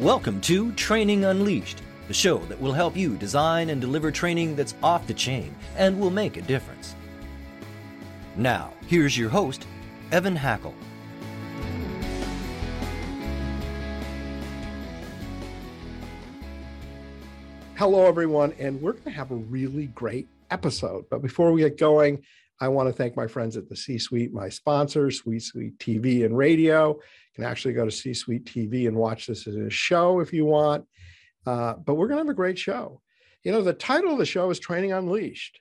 Welcome to Training Unleashed, the show that will help you design and deliver training that's off the chain and will make a difference. Now, here's your host, Evan Hackel. Hello, everyone, and we're going to have a really great episode. But before we get going, I want to thank my friends at the C Suite, my sponsors, C Suite TV and radio. You can actually go to C Suite TV and watch this as a show if you want. Uh, but we're going to have a great show. You know, the title of the show is Training Unleashed.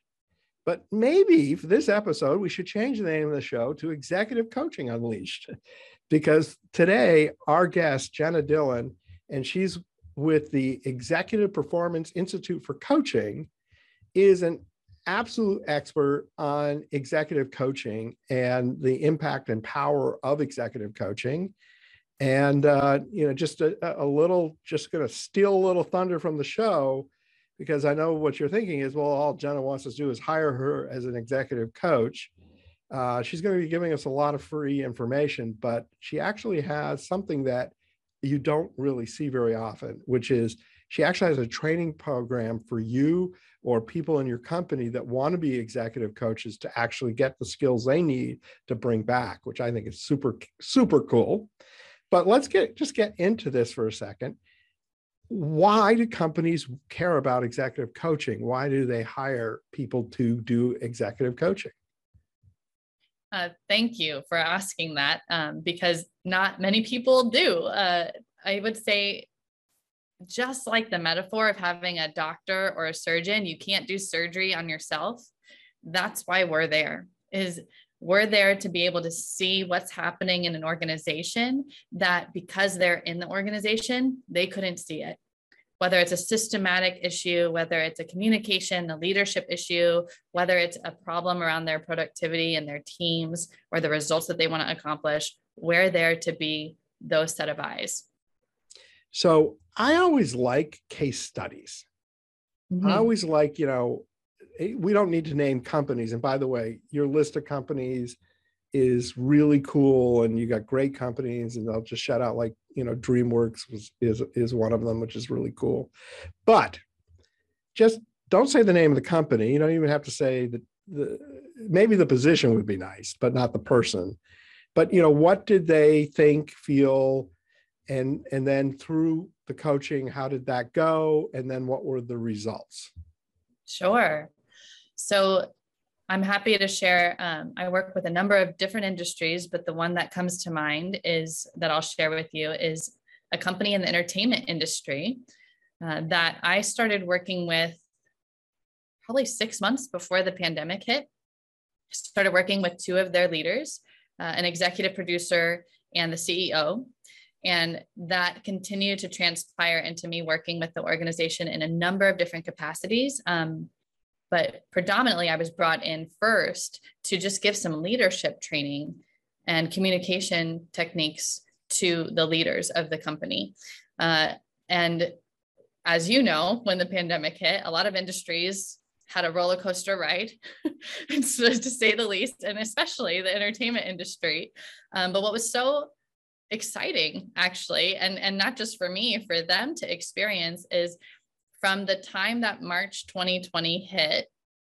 But maybe for this episode, we should change the name of the show to Executive Coaching Unleashed, because today our guest, Jenna Dillon, and she's with the Executive Performance Institute for Coaching, is an absolute expert on executive coaching and the impact and power of executive coaching. And, uh, you know, just a, a little, just going to steal a little thunder from the show because I know what you're thinking is, well, all Jenna wants us to do is hire her as an executive coach. Uh, she's going to be giving us a lot of free information, but she actually has something that you don't really see very often, which is she actually has a training program for you or people in your company that want to be executive coaches to actually get the skills they need to bring back, which I think is super, super cool. But let's get just get into this for a second. Why do companies care about executive coaching? Why do they hire people to do executive coaching? Uh, thank you for asking that um, because not many people do. Uh, I would say just like the metaphor of having a doctor or a surgeon, you can't do surgery on yourself. That's why we're there is we're there to be able to see what's happening in an organization that because they're in the organization, they couldn't see it. Whether it's a systematic issue, whether it's a communication, a leadership issue, whether it's a problem around their productivity and their teams or the results that they want to accomplish, we're there to be those set of eyes. So I always like case studies. Mm-hmm. I always like, you know, eh, we don't need to name companies. And by the way, your list of companies is really cool and you got great companies and I'll just shout out like, you know, DreamWorks was, is, is one of them, which is really cool. But just don't say the name of the company. You don't even have to say that the, maybe the position would be nice, but not the person. But, you know, what did they think, feel, and and then through the coaching how did that go? And then what were the results? Sure. So i'm happy to share um, i work with a number of different industries but the one that comes to mind is that i'll share with you is a company in the entertainment industry uh, that i started working with probably six months before the pandemic hit. Started working with two of their leaders uh, an executive producer and the ceo and that continued to transpire into me working with the organization in a number of different capacities. Um, but predominantly, I was brought in first to just give some leadership training and communication techniques to the leaders of the company. Uh, and as you know, when the pandemic hit, a lot of industries had a roller coaster ride, to say the least, and especially the entertainment industry. Um, but what was so exciting actually. And and not just for me for them to experience is from the time that March 2020 hit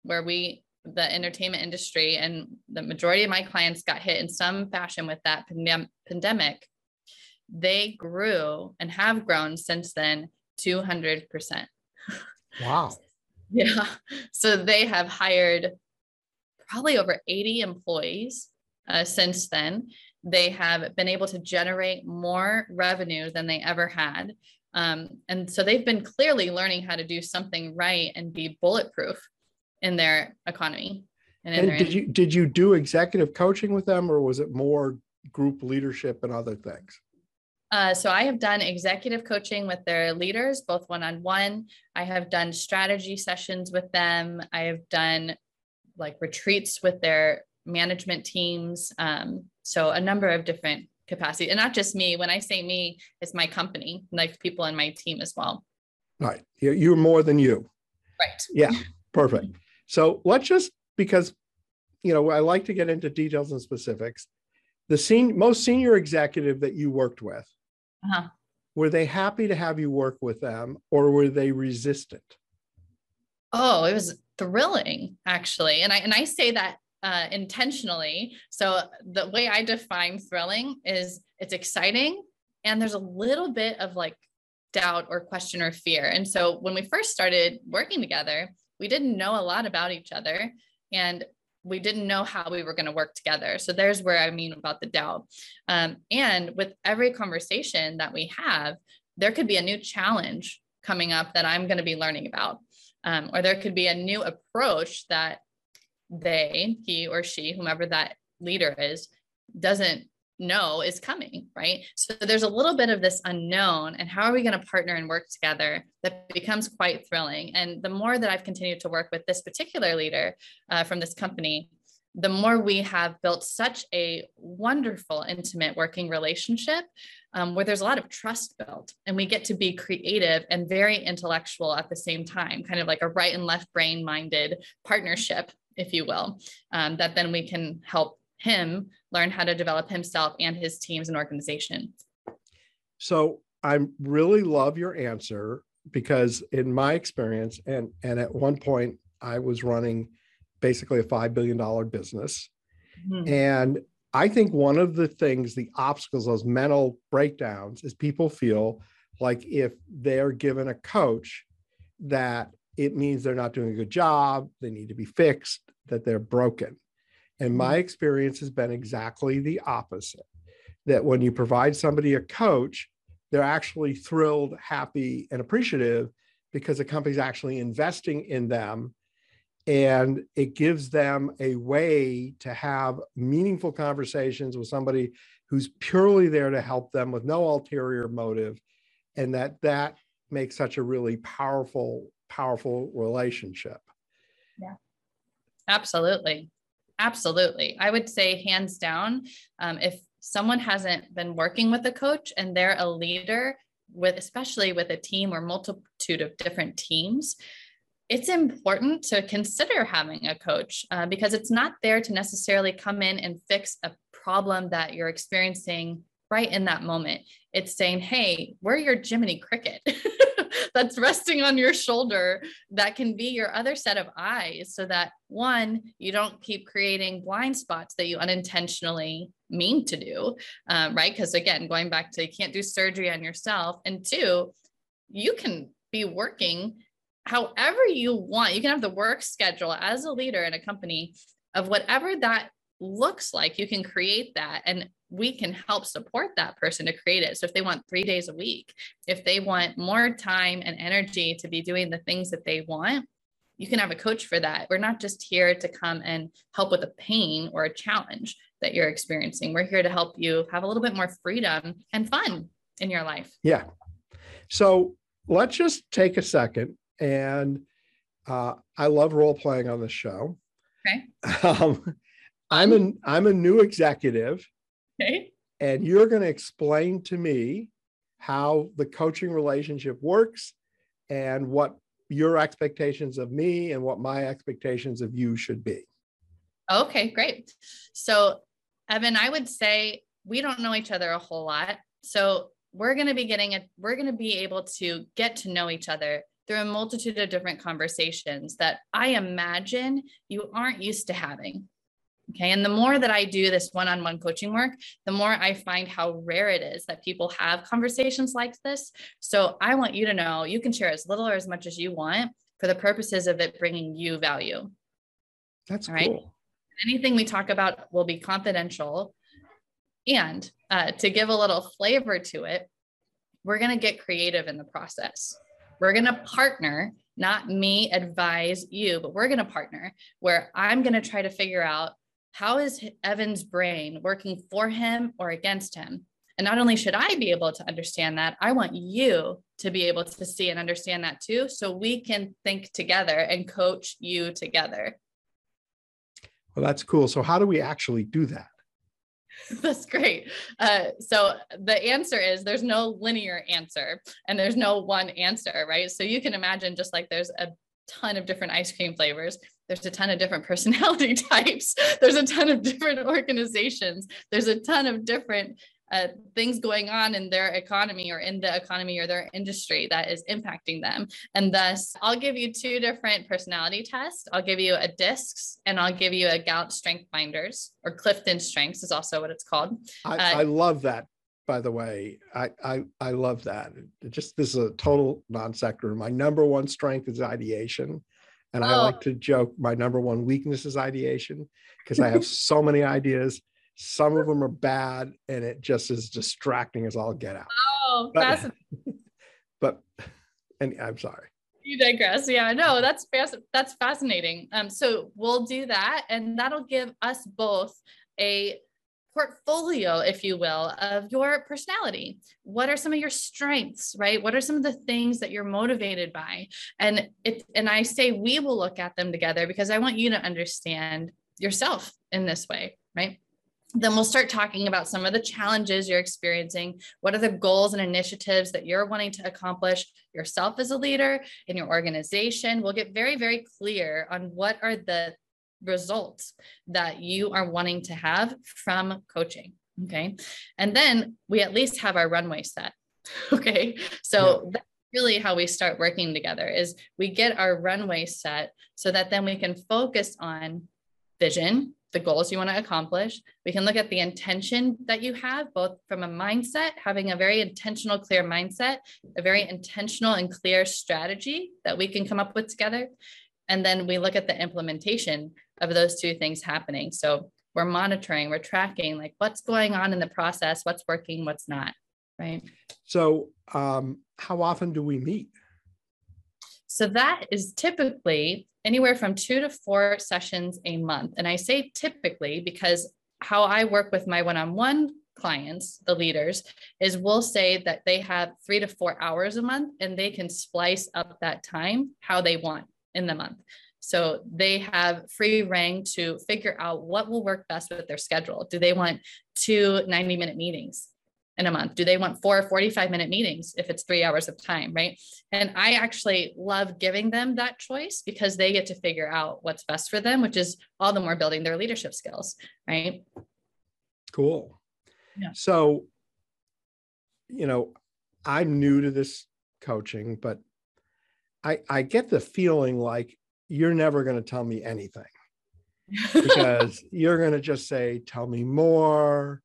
where we the entertainment industry and the majority of my clients got hit in some fashion with that pandem- pandemic they grew and have grown since then 200% wow. Yeah. So they have hired probably over 80 employees uh, since then they have been able to generate more revenue than they ever had. Um, and so they've been clearly learning how to do something right and be bulletproof in their economy. And, and did you did you do executive coaching with them, or was it more group leadership and other things? Uh, so I have done executive coaching with their leaders, both one on one. I have done strategy sessions with them. I have done like retreats with their management teams. Um, so a number of different capacities, and not just me. When I say me, it's my company, like people in my team as well. Right. You're more than you. Right. Yeah. Perfect. So let's just because you know I like to get into details and specifics. The sen- most senior executive that you worked with, uh-huh. were they happy to have you work with them or were they resistant? Oh, it was thrilling actually. And I and I say that uh, intentionally. So the way I define thrilling is it's exciting and there's a little bit of like doubt or question or fear. And so when we first started working together, we didn't know a lot about each other and we didn't know how we were going to work together. So there's where I mean about the doubt. Um, and with every conversation that we have, there could be a new challenge coming up that I'm going to be learning about. Um, or there could be a new approach that they, he or she, whomever that leader is, doesn't know is coming, right? So there's a little bit of this unknown, and how are we going to partner and work together that becomes quite thrilling. And the more that I've continued to work with this particular leader uh, from this company, the more we have built such a wonderful, intimate working relationship um, where there's a lot of trust built, and we get to be creative and very intellectual at the same time, kind of like a right and left brain minded partnership, if you will, um, that then we can help him learn how to develop himself and his teams and organization. So I really love your answer because in my experience, and and at one point I was running basically a five billion dollar business, mm-hmm. and I think one of the things, the obstacles, those mental breakdowns, is people feel like if they're given a coach, that it means they're not doing a good job, they need to be fixed, that they're broken. And my mm-hmm. experience has been exactly the opposite that when you provide somebody a coach, they're actually thrilled, happy, and appreciative because the company's actually investing in them. And it gives them a way to have meaningful conversations with somebody who's purely there to help them with no ulterior motive. And that that makes such a really powerful, powerful relationship. Yeah, absolutely. Absolutely. I would say, hands down, um, if someone hasn't been working with a coach and they're a leader, with especially with a team or multitude of different teams, it's important to consider having a coach uh, because it's not there to necessarily come in and fix a problem that you're experiencing right in that moment. It's saying, hey, we're your Jiminy Cricket. that's resting on your shoulder that can be your other set of eyes so that one you don't keep creating blind spots that you unintentionally mean to do um, right? Because again going back to you can't do surgery on yourself. And two you can be working however you want. You can have the work schedule as a leader in a company of whatever that looks like. You can create that. And we can help support that person to create it. So if they want three days a week, if they want more time and energy to be doing the things that they want, you can have a coach for that. We're not just here to come and help with a pain or a challenge that you're experiencing. We're here to help you have a little bit more freedom and fun in your life. Yeah. So let's just take a second. And uh, I love role playing on the show. Okay. Um, I'm an I'm a new executive Okay. And you're going to explain to me how the coaching relationship works and what your expectations of me and what my expectations of you should be. Okay, great. So, Evan, I would say we don't know each other a whole lot. So, we're going to be getting it, we're going to be able to get to know each other through a multitude of different conversations that I imagine you aren't used to having. Okay. And the more that I do this one on one coaching work, the more I find how rare it is that people have conversations like this. So I want you to know you can share as little or as much as you want for the purposes of it bringing you value. That's All right. Cool. Anything we talk about will be confidential. And uh, to give a little flavor to it, we're going to get creative in the process. We're going to partner, not me advise you, but we're going to partner where I'm going to try to figure out how is Evan's brain working for him or against him? And not only should I be able to understand that, I want you to be able to see and understand that too. So we can think together and coach you together. Well, that's cool. So, how do we actually do that? That's great. Uh, so the answer is there's no linear answer and there's no one answer, right? So you can imagine just like there's a ton of different ice cream flavors. There's a ton of different personality types. There's a ton of different organizations. There's a ton of different uh, things going on in their economy or in the economy or their industry that is impacting them. And thus, I'll give you two different personality tests. I'll give you a DISCs and I'll give you a Gallup Strength Finders or Clifton Strengths is also what it's called. I, uh, I love that. By the way, I, I I love that. It just this is a total non sequitur. My number one strength is ideation. And oh. I like to joke my number one weakness is ideation because I have so many ideas some of them are bad and it just is distracting as all get out. Oh, but, but and I'm sorry. You digress. Yeah, no, that's that's fascinating. Um, so we'll do that, and that'll give us both a portfolio, if you will, of your personality. What are some of your strengths, right? What are some of the things that you're motivated by? And it and I say we will look at them together because I want you to understand yourself in this way, right? then we'll start talking about some of the challenges you're experiencing. What are the goals and initiatives that you're wanting to accomplish yourself as a leader in your organization? We'll get very, very clear on what are the results that you are wanting to have from coaching. Okay. And then we at least have our runway set. Okay. So yeah. that's really how we start working together is we get our runway set so that then we can focus on vision the goals you want to accomplish. We can look at the intention that you have, both from a mindset, having a very intentional, clear mindset, a very intentional and clear strategy that we can come up with together. And then we look at the implementation of those two things happening. So we're monitoring, we're tracking like what's going on in the process, what's working, what's not. Right. So, um, how often do we meet? So that is typically anywhere from two to four sessions a month. And I say typically because how I work with my one on one clients, the leaders, is we'll say that they have three to four hours a month and they can splice up that time how they want in the month. So they have free reign to figure out what will work best with their schedule. Do they want two 90 minute meetings? in a month? Do they want four 45 minute meetings if it's three hours of time? Right. And I actually love giving them that choice because they get to figure out what's best for them, which is all the more building their leadership skills. Right. Cool. Yeah. So, you know, I'm new to this coaching, but I, I get the feeling like you're never going to tell me anything because you're going to just say, tell me more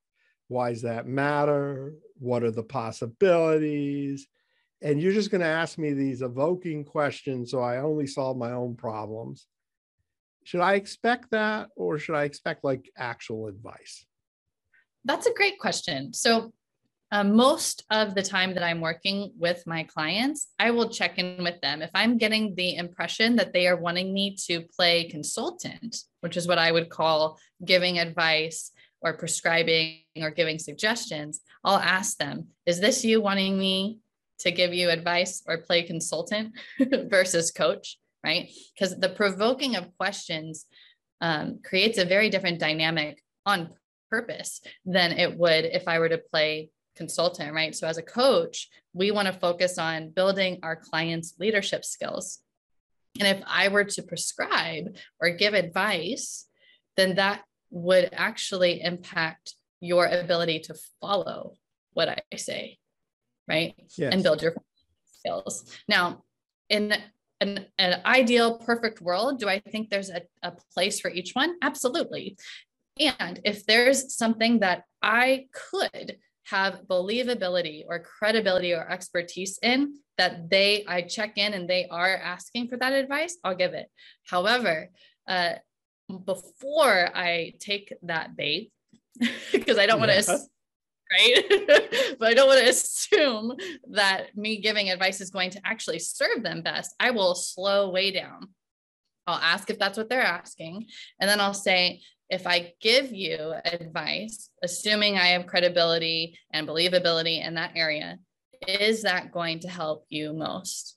why does that matter? What are the possibilities? And you're just going to ask me these evoking questions. So I only solve my own problems. Should I expect that or should I expect like actual advice? That's a great question. So, uh, most of the time that I'm working with my clients, I will check in with them. If I'm getting the impression that they are wanting me to play consultant, which is what I would call giving advice or prescribing or giving suggestions, I'll ask them, is this you wanting me to give you advice or play consultant versus coach? Right? Because the provoking of questions um, creates a very different dynamic on purpose than it would if I were to play consultant, right? So as a coach, we want to focus on building our clients' leadership skills. And if I were to prescribe or give advice, then that would actually impact your ability to follow what I say, right? Yes. And build your skills. Now, in an, an ideal, perfect world, do I think there's a, a place for each one? Absolutely. And if there's something that I could have believability or credibility or expertise in that they I check in and they are asking for that advice, I'll give it. However, uh, before I take that bait, because I don't want to, right? but I don't want to assume that me giving advice is going to actually serve them best. I will slow way down. I'll ask if that's what they're asking. And then I'll say, if I give you advice, assuming I have credibility and believability in that area, is that going to help you most?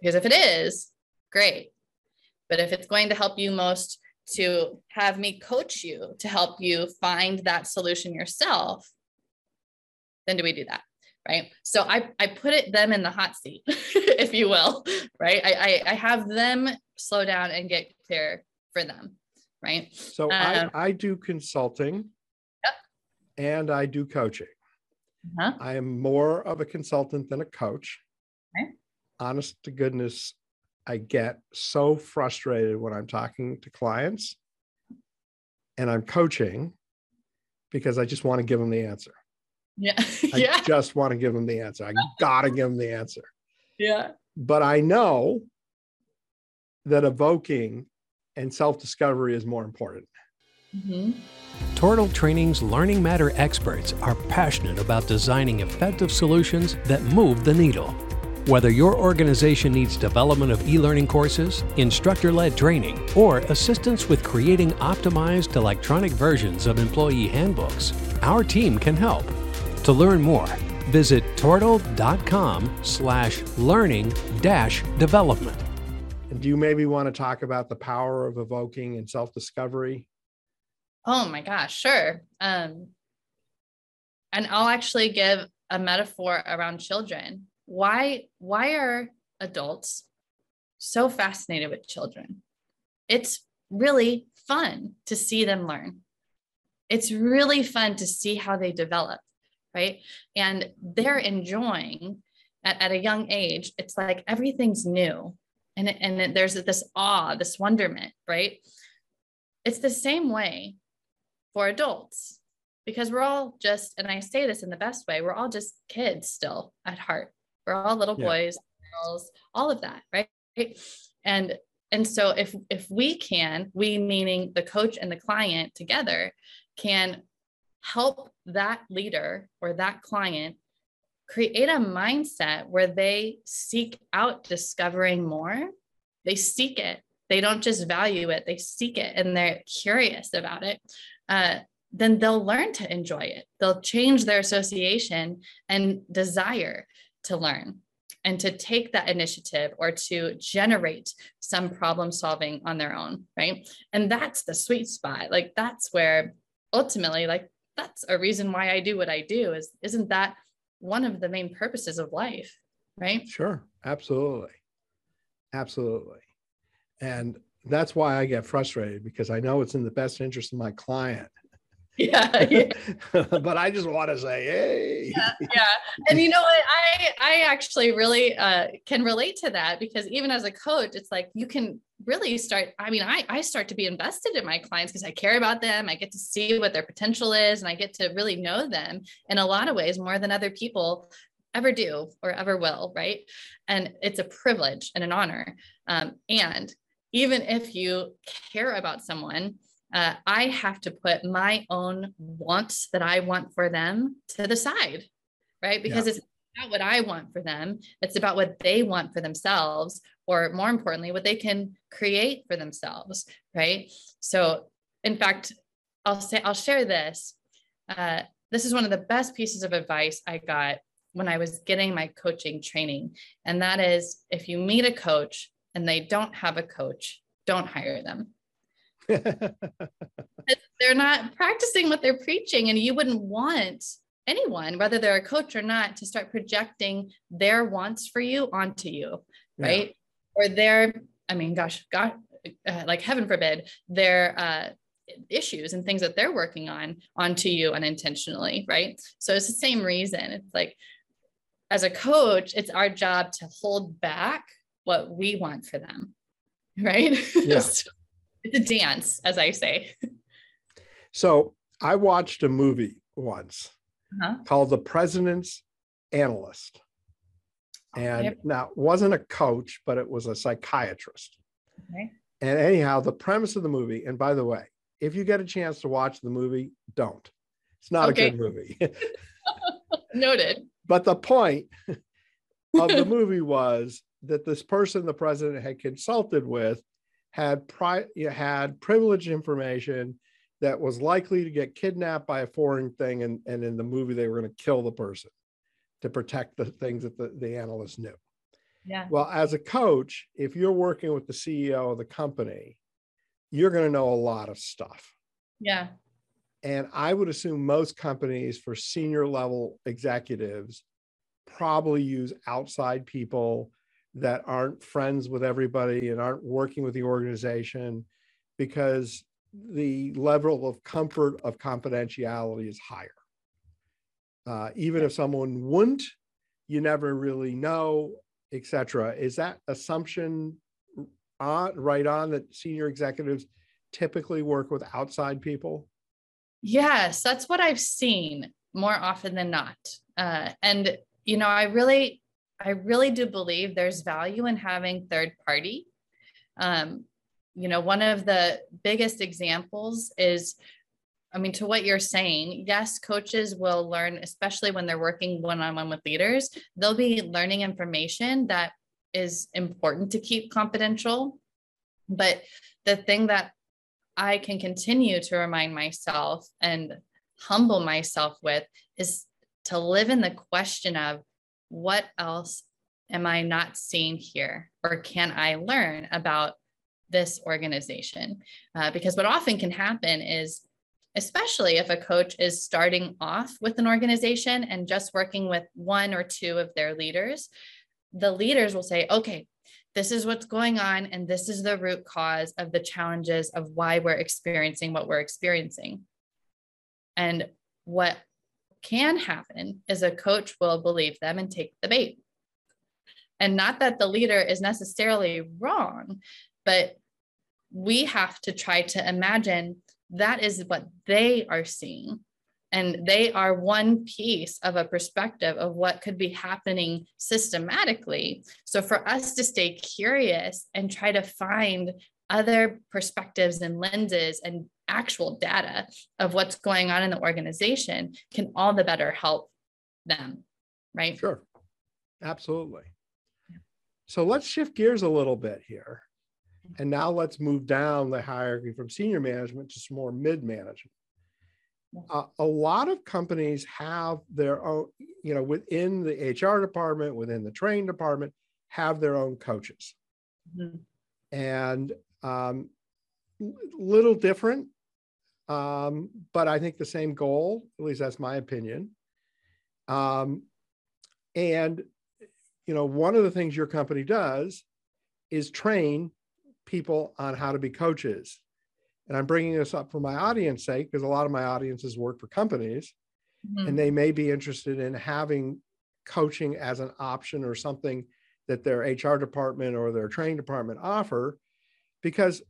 Because if it is, great. But if it's going to help you most to have me coach you to help you find that solution yourself, then do we do that? Right. So I, I put it them in the hot seat, if you will. Right. I, I, I have them slow down and get clear for them. Right. So um, I, I do consulting. Yep. and I do coaching. Uh-huh. I am more of a consultant than a coach. Okay. Honest to goodness, I get so frustrated when I'm talking to clients and I'm coaching because I just want to give them the answer. Yeah. I yeah. just want to give them the answer. I got to give them the answer. Yeah. But I know that evoking and self discovery is more important. Mm-hmm. Tortal Training's Learning Matter experts are passionate about designing effective solutions that move the needle. Whether your organization needs development of e learning courses, instructor led training, or assistance with creating optimized electronic versions of employee handbooks, our team can help. To learn more, visit tortal.com slash learning dash development. And do you maybe want to talk about the power of evoking and self discovery? Oh my gosh, sure. Um, and I'll actually give a metaphor around children. Why why are adults so fascinated with children? It's really fun to see them learn. It's really fun to see how they develop, right? And they're enjoying at, at a young age, it's like everything's new. And, it- and it- there's this awe, this wonderment, right? It's the same way for adults because we're all just and i say this in the best way we're all just kids still at heart we're all little Yeah. boys girls all of that right and and so if if we can we meaning the coach and the client together can help that leader or that client create a mindset where they seek out discovering more they seek it they don't just value it they seek it and they're curious about it uh, then they'll learn to enjoy it. They'll change their association and desire to learn and to take that initiative or to generate some problem solving on their own. Right. And that's the sweet spot. Like, that's where ultimately, like, that's a reason why I do what I do is isn't that one of the main purposes of life? Right. Sure, absolutely. Absolutely. And that's why I get frustrated because I know it's in the best interest of my client. Yeah. yeah. but I just want to say, hey. yeah and you know what i i actually really uh, can relate to that because even as a coach it's like you can really start i mean i i start to be invested in my clients because i care about them i get to see what their potential is and i get to really know them in a lot of ways more than other people ever do or ever will right and it's a privilege and an honor um, and even if you care about someone uh, I have to put my own wants that I want for them to the side, right? Because it's not what I want for them, it's about what they want for themselves, or more importantly, what they can create for themselves, right? So, in fact, I'll say, I'll share this. Uh, this is one of the best pieces of advice I got when I was getting my coaching training. And that is if you meet a coach and they don't have a coach, don't hire them they're not practicing what they're preaching and you wouldn't want anyone whether they're a coach or not to start projecting their wants for you onto you Yeah. right or their i mean gosh god uh, like heaven forbid their uh, issues and things that they're working on onto you unintentionally right so it's the same reason it's like as a coach it's our job to hold back what we want for them right Yeah. So it's a dance as i say so I watched a movie once Uh-huh. called The President's Analyst. And Yep. now it wasn't a coach, but it was a psychiatrist. Okay. And anyhow, the premise of the movie, and by the way, if you get a chance to watch the movie, don't. It's not Okay. a good movie. Noted. but the point of the movie was that this person the president had consulted with had pri- had privileged information that was likely to get kidnapped by a foreign thing and, and in the movie they were going to kill the person to protect the things that the, the analyst knew Yeah. well as a coach if you're working with the ceo of the company you're going to know a lot of stuff Yeah. and I would assume most companies for senior level executives probably use outside people that aren't friends with everybody and aren't working with the organization because the level of comfort of confidentiality is higher. uh, even if someone wouldn't, you never really know, etc. Is that assumption on right on that senior executives typically work with outside people? Yes, that's what I've seen more often than not. Uh, and you know, I really, I really do believe there's value in having third party. Um, you know, one of the biggest examples is I mean, to what you're saying, yes, coaches will learn, especially when they're working one on one with leaders, they'll be learning information that is important to keep confidential. But the thing that I can continue to remind myself and humble myself with is to live in the question of what else am I not seeing here? Or can I learn about this organization? Uh, because what often can happen is especially if a coach is starting off with an organization and just working with one or two of their leaders, the leaders will say, okay, this is what's going on, and this is the root cause of the challenges of why we're experiencing what we're experiencing. And what can happen is a coach will believe them and take the bait. And not that the leader is necessarily wrong, but we have to try to imagine that is what they are seeing. And they are one piece of a perspective of what could be happening systematically. So, for us to stay curious and try to find other perspectives and lenses and actual data of what's going on in the organization can all the better help them, right? Sure. Absolutely. So let's shift gears a little bit here and now let's move down the hierarchy from senior management to some more mid management. Uh, a lot of companies have their own, you know, within the HR department, within the training department, have their own coaches. Mm-hmm. And um, little different, um, but I think the same goal, at least that's my opinion. Um, and, you know, one of the things your company does is train people on how to be coaches. And I'm bringing this up for my audience sake because a lot of my audiences work for companies mm-hmm. and they may be interested in having coaching as an option or something that their HR department or their training department offer because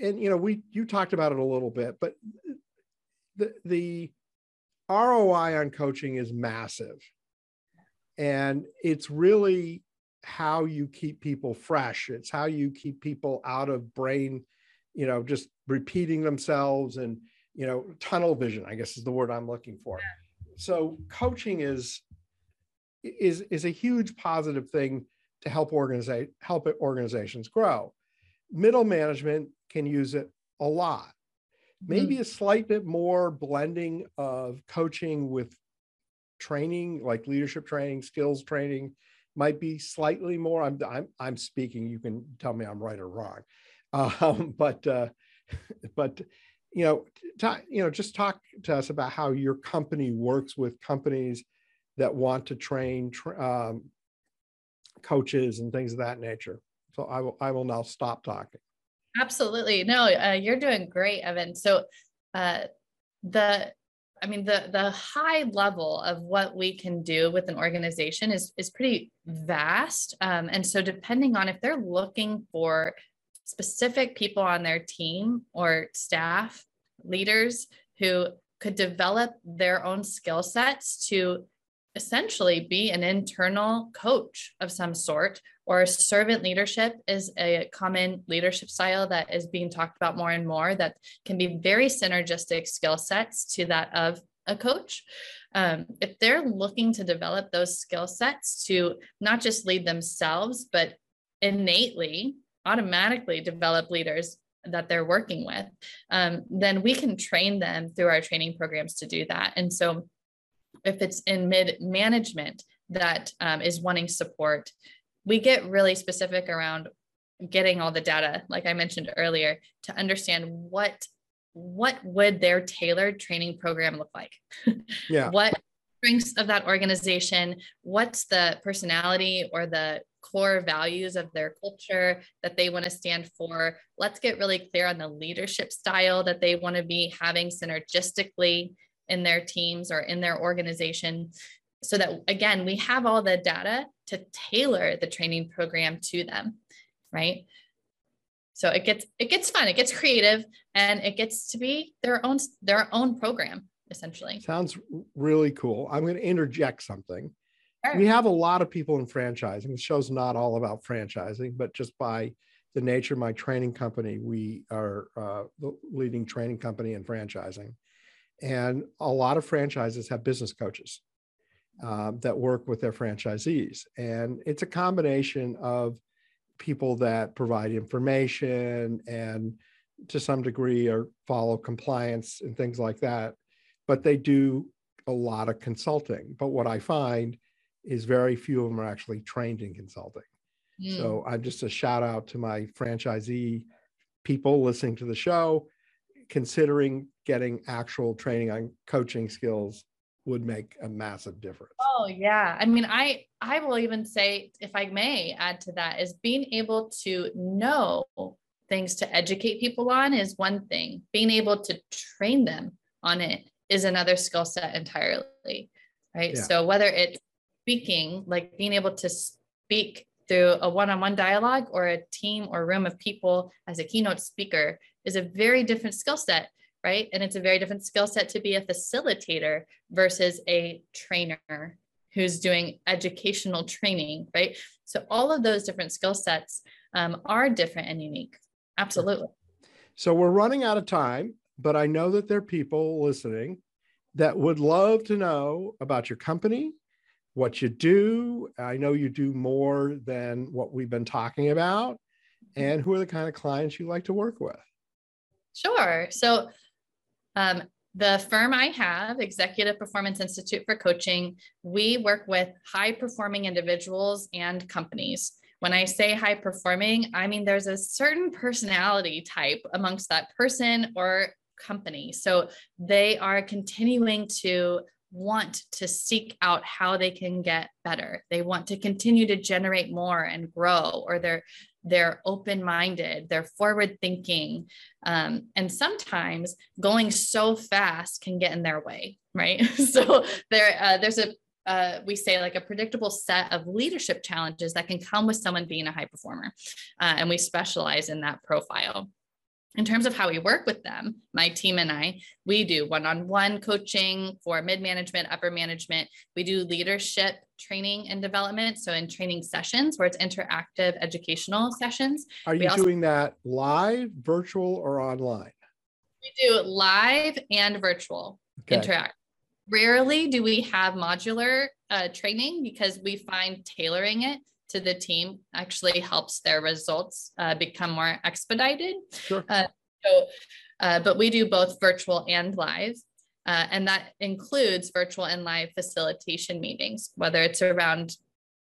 and you know we you talked about it a little bit but the the ROI on coaching is massive and it's really how you keep people fresh. It's how you keep people out of brain, you know, just repeating themselves and, you know, tunnel vision, I guess is the word I'm looking for. So coaching is is is a huge positive thing to help organize help organizations grow. Middle management can use it a lot. Maybe mm-hmm. a slight bit more blending of coaching with training, like leadership training, skills training, might be slightly more. I'm I'm I'm speaking. You can tell me I'm right or wrong, um, but uh, but you know, you know, just talk to us about how your company works with companies that want to train um, coaches and things of that nature. So I will I will now stop talking. Absolutely, no, uh, you're doing great, Evan. So uh, the I mean, the the high level of what we can do with an organization is is pretty vast. Um, and so, depending on if they're looking for specific people on their team or staff leaders who could develop their own skill sets to essentially be an internal coach of some sort or servant leadership is a common leadership style that is being talked about more and more that can be very synergistic skill sets to that of a coach. Um, if they're looking to develop those skill sets to not just lead themselves, but innately, automatically develop leaders that they're working with, um, then we can train them through our training programs to do that. And so, if it's in mid management that um, is wanting support, we get really specific around getting all the data like i mentioned earlier to understand what what would their tailored training program look like? Yeah. What strengths of that organization what's the personality or the core values of their culture that they want to stand for? Let's get really clear on the leadership style that they want to be having synergistically in their teams or in their organization so that again we have all the data to tailor the training program to them right? So it gets it gets fun it gets creative and it gets to be their own their own program essentially. Sounds really cool. I'm going to interject something. Sure. we have a lot of people in franchising. The show's not all about franchising but just by the nature of my training company we are uh, the leading training company in franchising. And a lot of franchises have business coaches um, that work with their franchisees. And it's a combination of people that provide information and to some degree or follow compliance and things like that. But they do a lot of consulting. But what I find is very few of them are actually trained in consulting. Mm. So I'm just a shout out to my franchisee people listening to the show, considering getting actual training on coaching skills would make a massive difference. Oh yeah. I mean, I I will even say if I may add to that is being able to know things to educate people on is one thing. Being able to train them on it is another skill set entirely. Right? Yeah. So whether it's speaking, like being able to speak through a one-on-one dialogue or a team or room of people as a keynote speaker is a very different skill set right? And it's a very different skill set to be a facilitator versus a trainer who's doing educational training, right? So all of those different skill sets um, are different and unique. Absolutely. So we're running out of time, but I know that there are people listening that would love to know about your company, what you do. I know you do more than what we've been talking about, and who are the kind of clients you like to work with. Sure. So um, the firm I have, Executive Performance Institute for Coaching, we work with high performing individuals and companies. When I say high performing, I mean there's a certain personality type amongst that person or company. So they are continuing to want to seek out how they can get better. They want to continue to generate more and grow, or they're they're open minded, they're forward thinking. Um, and sometimes going so fast can get in their way, right? so there, uh, there's a, uh, we say like a predictable set of leadership challenges that can come with someone being a high performer. Uh, and we specialize in that profile in terms of how we work with them, my team and I, we do one on one coaching for mid management, upper management. We do leadership training and development. So, in training sessions where it's interactive educational sessions. Are you also, doing that live, virtual, or online? We do live and virtual okay. interact. Rarely do we have modular uh, training because we find tailoring it to the team actually helps their results uh, become more expedited. Sure. Uh, so, uh, but we do both virtual and live. Uh, and that includes virtual and live facilitation meetings, whether it's around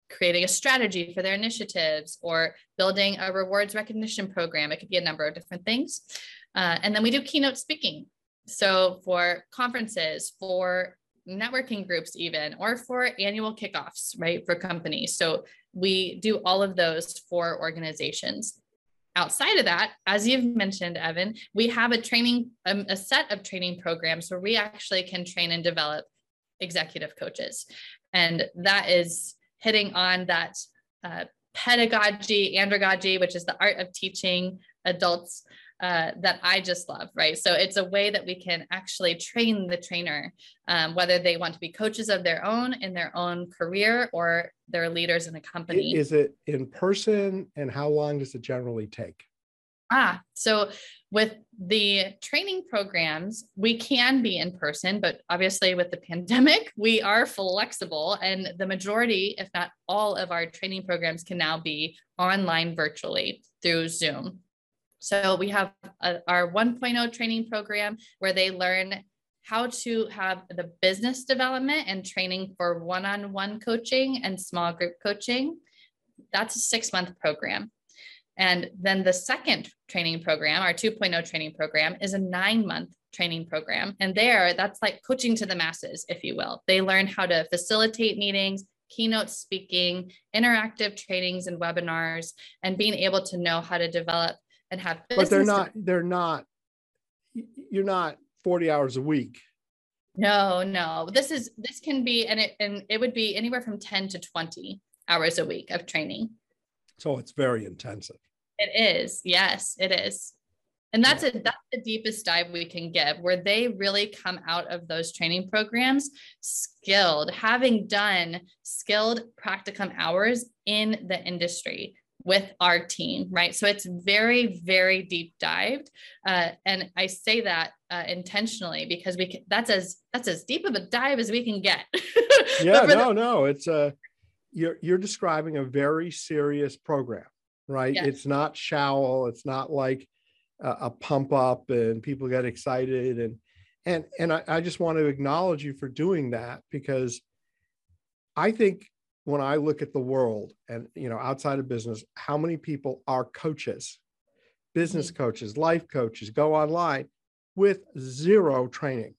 creating a strategy for their initiatives or building a rewards recognition program. It could be a number of different things. Uh, and then we do keynote speaking. So for conferences, for networking groups, even, or for annual kickoffs, right, for companies. So we do all of those for organizations. Outside of that, as you've mentioned, Evan, we have a training, um, a set of training programs where we actually can train and develop executive coaches. And that is hitting on that uh, pedagogy, andragogy, which is the art of teaching adults uh, that I just love, right? So it's a way that we can actually train the trainer, um, whether they want to be coaches of their own in their own career or they're leaders in a company. Is it in person and how long does it generally take? Ah, so with the training programs, we can be in person, but obviously with the pandemic, we are flexible. And the majority, if not all, of our training programs can now be online virtually through Zoom. So we have a, our 1.0 training program where they learn how to have the business development and training for one-on-one coaching and small group coaching. That's a six-month program. And then the second training program, our 2.0 training program, is a nine month training program. And there, that's like coaching to the masses, if you will. They learn how to facilitate meetings, keynote speaking, interactive trainings and webinars, and being able to know how to develop and have but they're not they're not you're not 40 hours a week No, no. This is this can be and it and it would be anywhere from 10 to 20 hours a week of training. So it's very intensive. It is. Yes, it is. And that's it. That's the deepest dive we can give, where they really come out of those training programs skilled, having done skilled practicum hours in the industry with our team, right? So it's very, very deep dived, uh, and I say that uh, intentionally because we can, that's as that's as deep of a dive as we can get. yeah, no, the- no, it's a uh, you're you're describing a very serious program, right? It's not shallow. It's not like a, pump up and people get excited and and and I, I just want to acknowledge you for doing that because I think when I look at the world and you know outside of business, how many people are coaches, business mm-hmm. coaches, life coaches, go online with zero training,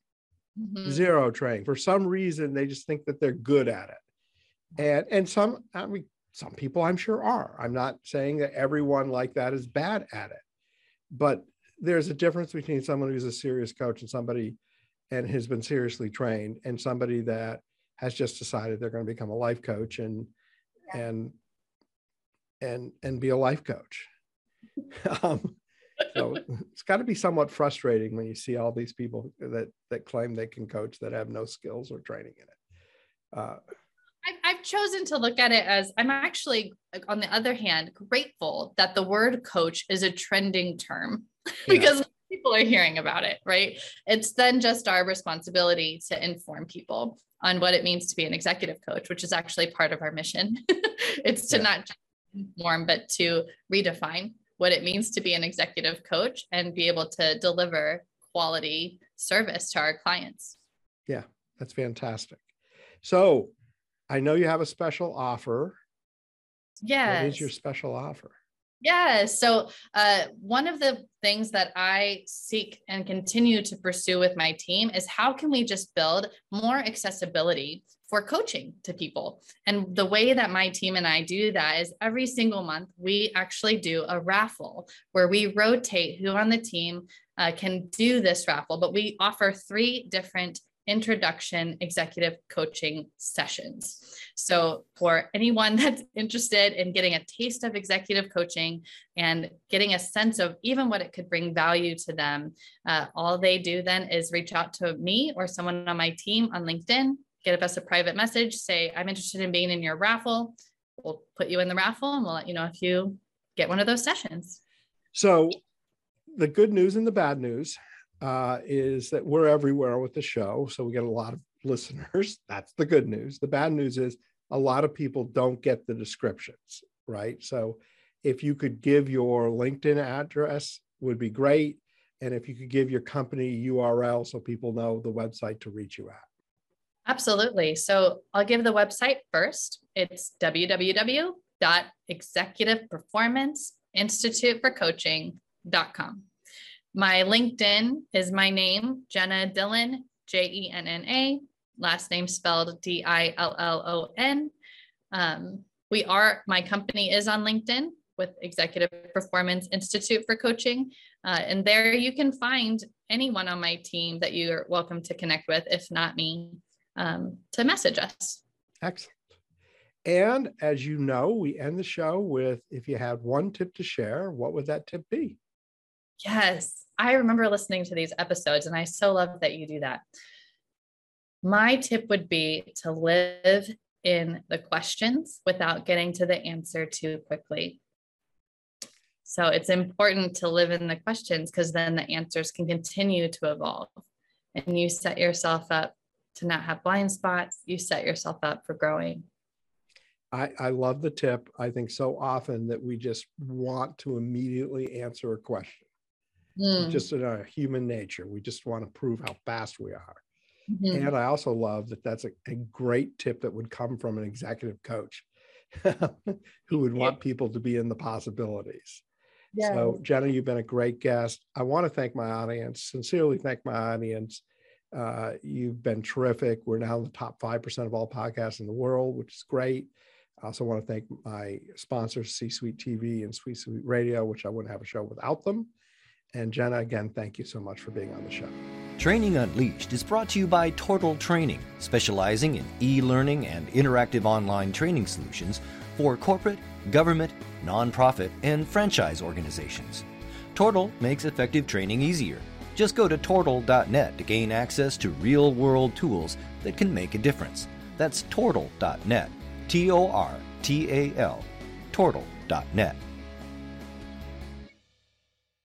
mm-hmm. zero training. For some reason, they just think that they're good at it, and and some I mean some people I'm sure are. I'm not saying that everyone like that is bad at it, but there's a difference between someone who's a serious coach and somebody and has been seriously trained and somebody that has just decided they're going to become a life coach and yeah. and and and be a life coach um, so it's got to be somewhat frustrating when you see all these people that that claim they can coach that have no skills or training in it uh, I've chosen to look at it as I'm actually, on the other hand, grateful that the word coach is a trending term because yeah. People are hearing about it, right? It's then just our responsibility to inform people on what it means to be an executive coach, which is actually part of our mission. it's to yeah. not inform, but to redefine what it means to be an executive coach and be able to deliver quality service to our clients. Yeah, that's fantastic. So, I know you have a special offer. Yeah. What is your special offer? Yeah. So, uh, one of the things that I seek and continue to pursue with my team is how can we just build more accessibility for coaching to people? And the way that my team and I do that is every single month, we actually do a raffle where we rotate who on the team uh, can do this raffle, but we offer three different introduction executive coaching sessions. So, for anyone that's interested in getting a taste of executive coaching and getting a sense of even what it could bring value to them, uh, all they do then is reach out to me or someone on my team on LinkedIn, get us a private message, say, I'm interested in being in your raffle. We'll put you in the raffle and we'll let you know if you get one of those sessions. So, the good news and the bad news uh, is that we're everywhere with the show. So we get a lot of listeners. That's the good news. The bad news is a lot of people don't get the descriptions, right? So if you could give your LinkedIn address would be great. And if you could give your company URL so people know the website to reach you at. Absolutely. So I'll give the website first. It's www.executiveperformanceinstituteforcoaching.com. My LinkedIn is my name, Jenna Dillon, J E N N A, last name spelled D I L L O N. Um, we are, my company is on LinkedIn with Executive Performance Institute for Coaching. Uh, and there you can find anyone on my team that you're welcome to connect with, if not me, um, to message us. Excellent. And as you know, we end the show with if you had one tip to share, what would that tip be? Yes, I remember listening to these episodes, and I so love that you do that. My tip would be to live in the questions without getting to the answer too quickly. So it's important to live in the questions because then the answers can continue to evolve and you set yourself up to not have blind spots. You set yourself up for growing. I, I love the tip. I think so often that we just want to immediately answer a question mm. just in our human nature. We just want to prove how fast we are. Mm-hmm. And I also love that that's a, a, great tip that would come from an executive coach who would want people to be in the possibilities. Yes. So, Jenna, you've been a great guest. I want to thank my audience, sincerely thank my audience. Uh, you've been terrific. We're now in the top 5% of all podcasts in the world, which is great. I also want to thank my sponsors, C Suite TV and C Suite Radio, which I wouldn't have a show without them. And Jenna, again, thank you so much for being on the show. Training Unleashed is brought to you by Tortal Training, specializing in e learning and interactive online training solutions for corporate, government, nonprofit, and franchise organizations. Tortal makes effective training easier. Just go to tortal.net to gain access to real world tools that can make a difference. That's tortal.net. T O R T A L. Tortal.net.